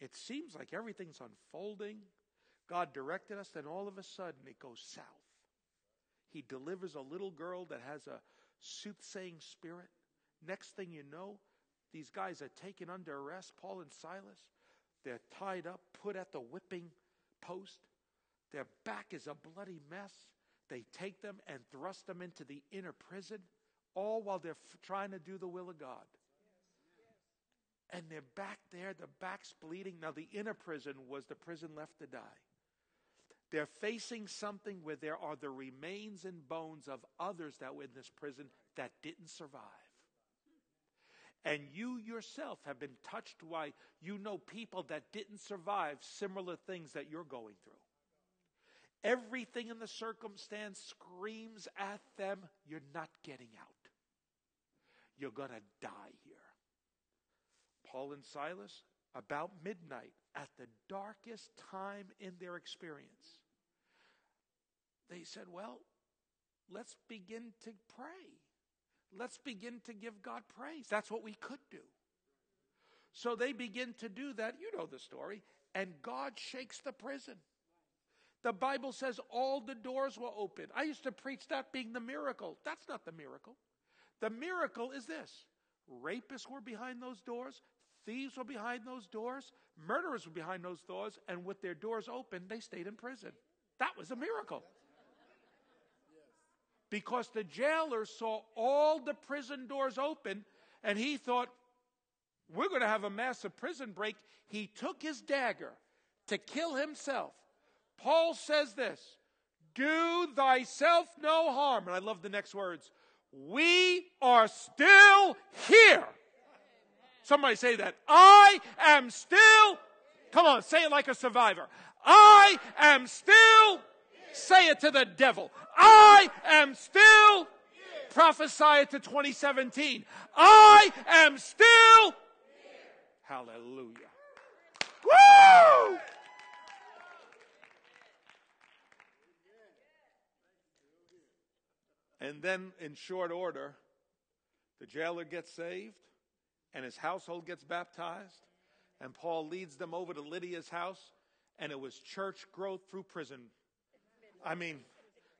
Speaker 1: It seems like everything's unfolding. God directed us, then all of a sudden it goes south. He delivers a little girl that has a soothsaying spirit. Next thing you know, these guys are taken under arrest, Paul and Silas. They're tied up, put at the whipping post. Their back is a bloody mess. They take them and thrust them into the inner prison, all while they're f- trying to do the will of God. And they're back there, the back's bleeding. Now, the inner prison was the prison left to die. They're facing something where there are the remains and bones of others that were in this prison that didn't survive. And you yourself have been touched by, you know, people that didn't survive similar things that you're going through. Everything in the circumstance screams at them, you're not getting out. You're going to die here. Paul and Silas, about midnight, at the darkest time in their experience, they said, Well, let's begin to pray. Let's begin to give God praise. That's what we could do. So they begin to do that. You know the story. And God shakes the prison. The Bible says all the doors were open. I used to preach that being the miracle. That's not the miracle. The miracle is this rapists were behind those doors, thieves were behind those doors, murderers were behind those doors, and with their doors open, they stayed in prison. That was a miracle. Because the jailer saw all the prison doors open, and he thought, we're going to have a massive prison break. He took his dagger to kill himself. Paul says this Do thyself no harm. And I love the next words. We are still here. Somebody say that. I am still, come on, say it like a survivor. I am still, say it to the devil. I am still, prophesy it to 2017. I am still, hallelujah. Woo! And then, in short order, the jailer gets saved and his household gets baptized. And Paul leads them over to Lydia's house, and it was church growth through prison. I mean,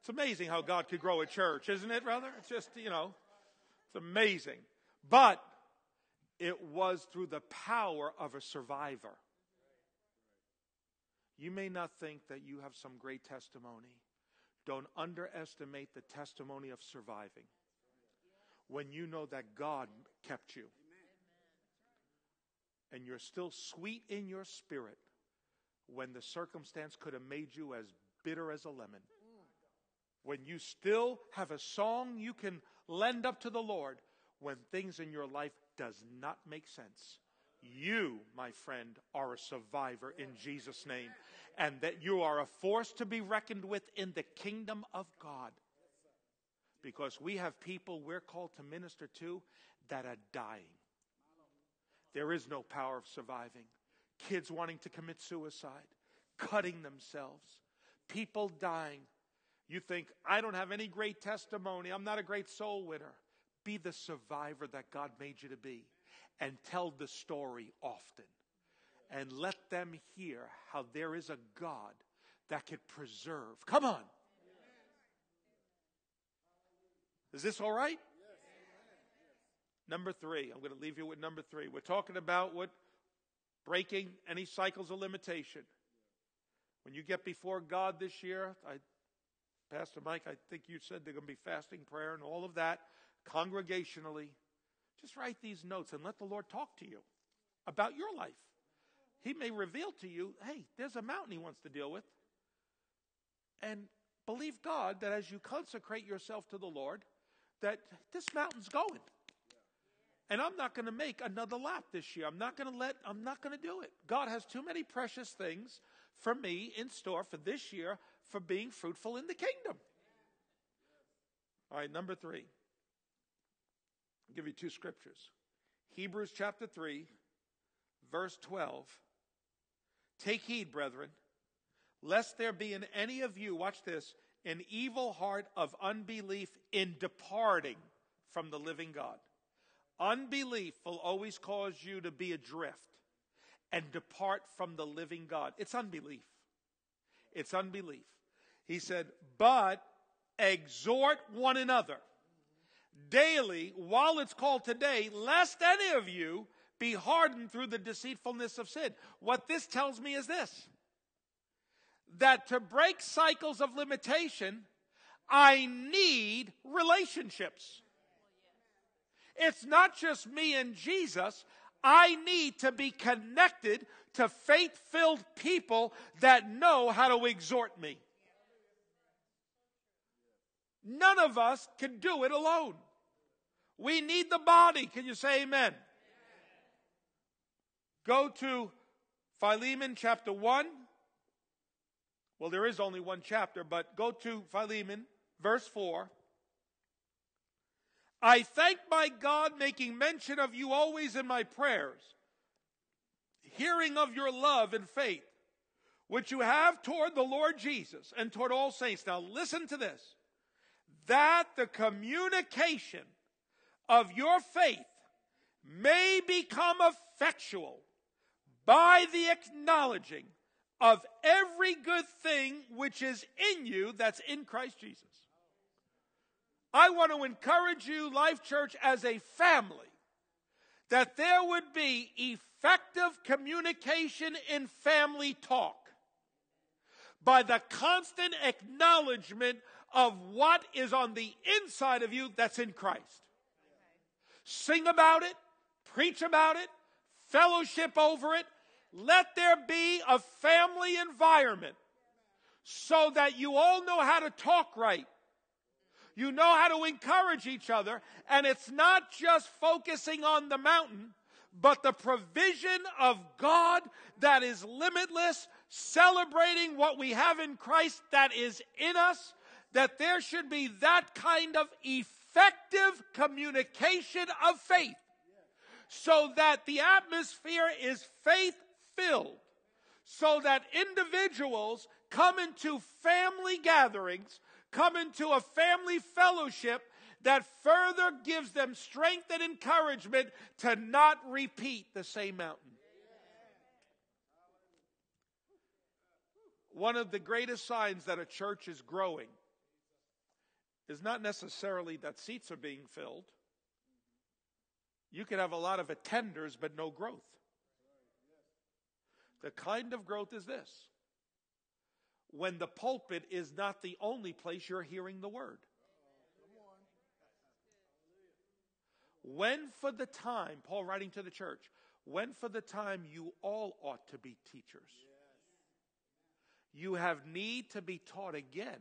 Speaker 1: it's amazing how God could grow a church, isn't it, brother? It's just, you know, it's amazing. But it was through the power of a survivor. You may not think that you have some great testimony. Don't underestimate the testimony of surviving. When you know that God kept you and you're still sweet in your spirit when the circumstance could have made you as bitter as a lemon. When you still have a song you can lend up to the Lord when things in your life does not make sense. You, my friend, are a survivor in Jesus' name, and that you are a force to be reckoned with in the kingdom of God. Because we have people we're called to minister to that are dying. There is no power of surviving. Kids wanting to commit suicide, cutting themselves, people dying. You think, I don't have any great testimony. I'm not a great soul winner. Be the survivor that God made you to be and tell the story often. And let them hear how there is a God that could preserve. Come on. Is this all right? Number three, I'm going to leave you with number three. We're talking about what breaking any cycles of limitation. When you get before God this year, I, Pastor Mike, I think you said they're going to be fasting prayer and all of that congregationally. Just write these notes and let the Lord talk to you about your life. He may reveal to you, hey, there's a mountain he wants to deal with. And believe God that as you consecrate yourself to the Lord, that this mountain's going. And I'm not going to make another lap this year. I'm not going to let, I'm not going to do it. God has too many precious things for me in store for this year for being fruitful in the kingdom. All right, number three. I'll give you two scriptures. Hebrews chapter 3, verse 12. Take heed, brethren, lest there be in any of you, watch this, an evil heart of unbelief in departing from the living God. Unbelief will always cause you to be adrift and depart from the living God. It's unbelief. It's unbelief. He said, but exhort one another daily while it's called today, lest any of you be hardened through the deceitfulness of sin. What this tells me is this that to break cycles of limitation, I need relationships. It's not just me and Jesus. I need to be connected to faith filled people that know how to exhort me. None of us can do it alone. We need the body. Can you say amen? Go to Philemon chapter 1. Well, there is only one chapter, but go to Philemon, verse 4. I thank my God making mention of you always in my prayers, hearing of your love and faith, which you have toward the Lord Jesus and toward all saints. Now listen to this. That the communication of your faith may become effectual by the acknowledging of every good thing which is in you that's in Christ Jesus. I want to encourage you, Life Church, as a family, that there would be effective communication in family talk by the constant acknowledgement of what is on the inside of you that's in Christ. Sing about it, preach about it, fellowship over it. Let there be a family environment so that you all know how to talk right you know how to encourage each other. And it's not just focusing on the mountain, but the provision of God that is limitless, celebrating what we have in Christ that is in us, that there should be that kind of effective communication of faith so that the atmosphere is faith filled, so that individuals come into family gatherings come into a family fellowship that further gives them strength and encouragement to not repeat the same mountain. One of the greatest signs that a church is growing is not necessarily that seats are being filled. You can have a lot of attenders, but no growth. The kind of growth is this when the pulpit is not the only place you're hearing the word. When for the time, Paul writing to the church, when for the time you all ought to be teachers. You have need to be taught again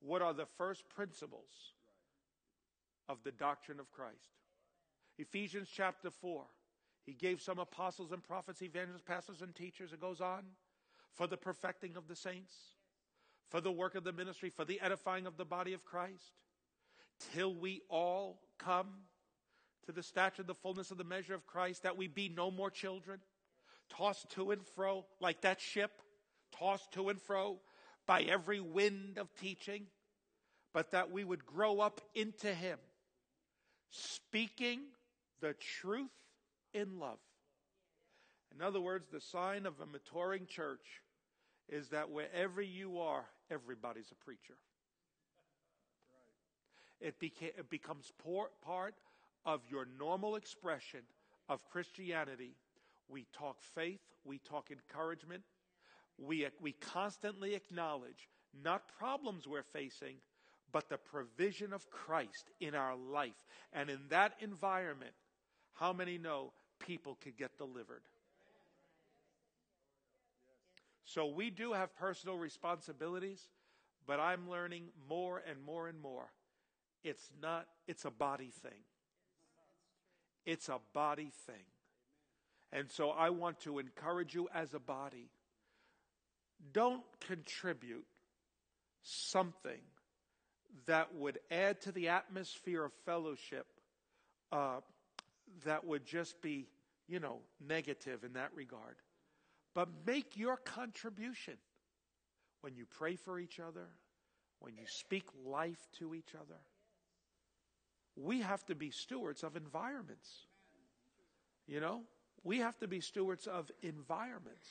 Speaker 1: what are the first principles of the doctrine of Christ. Ephesians chapter 4. He gave some apostles and prophets, evangelists, pastors, and teachers. It goes on for the perfecting of the saints for the work of the ministry, for the edifying of the body of Christ, till we all come to the stature, the fullness of the measure of Christ, that we be no more children, tossed to and fro like that ship, tossed to and fro by every wind of teaching, but that we would grow up into Him, speaking the truth in love. In other words, the sign of a maturing church is that wherever you are, everybody's a preacher. It, beca- it becomes part of your normal expression of Christianity. We talk faith, we talk encouragement, we, we constantly acknowledge not problems we're facing, but the provision of Christ in our life. And in that environment, how many know people could get delivered? So we do have personal responsibilities, but I'm learning more and more and more. It's not, it's a body thing. It's a body thing. And so I want to encourage you as a body don't contribute something that would add to the atmosphere of fellowship uh, that would just be, you know, negative in that regard. But make your contribution when you pray for each other, when you speak life to each other. We have to be stewards of environments. You know, we have to be stewards of environments.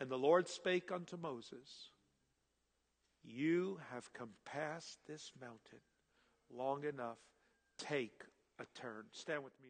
Speaker 1: And the Lord spake unto Moses, You have compassed this mountain long enough. Take a turn. Stand with me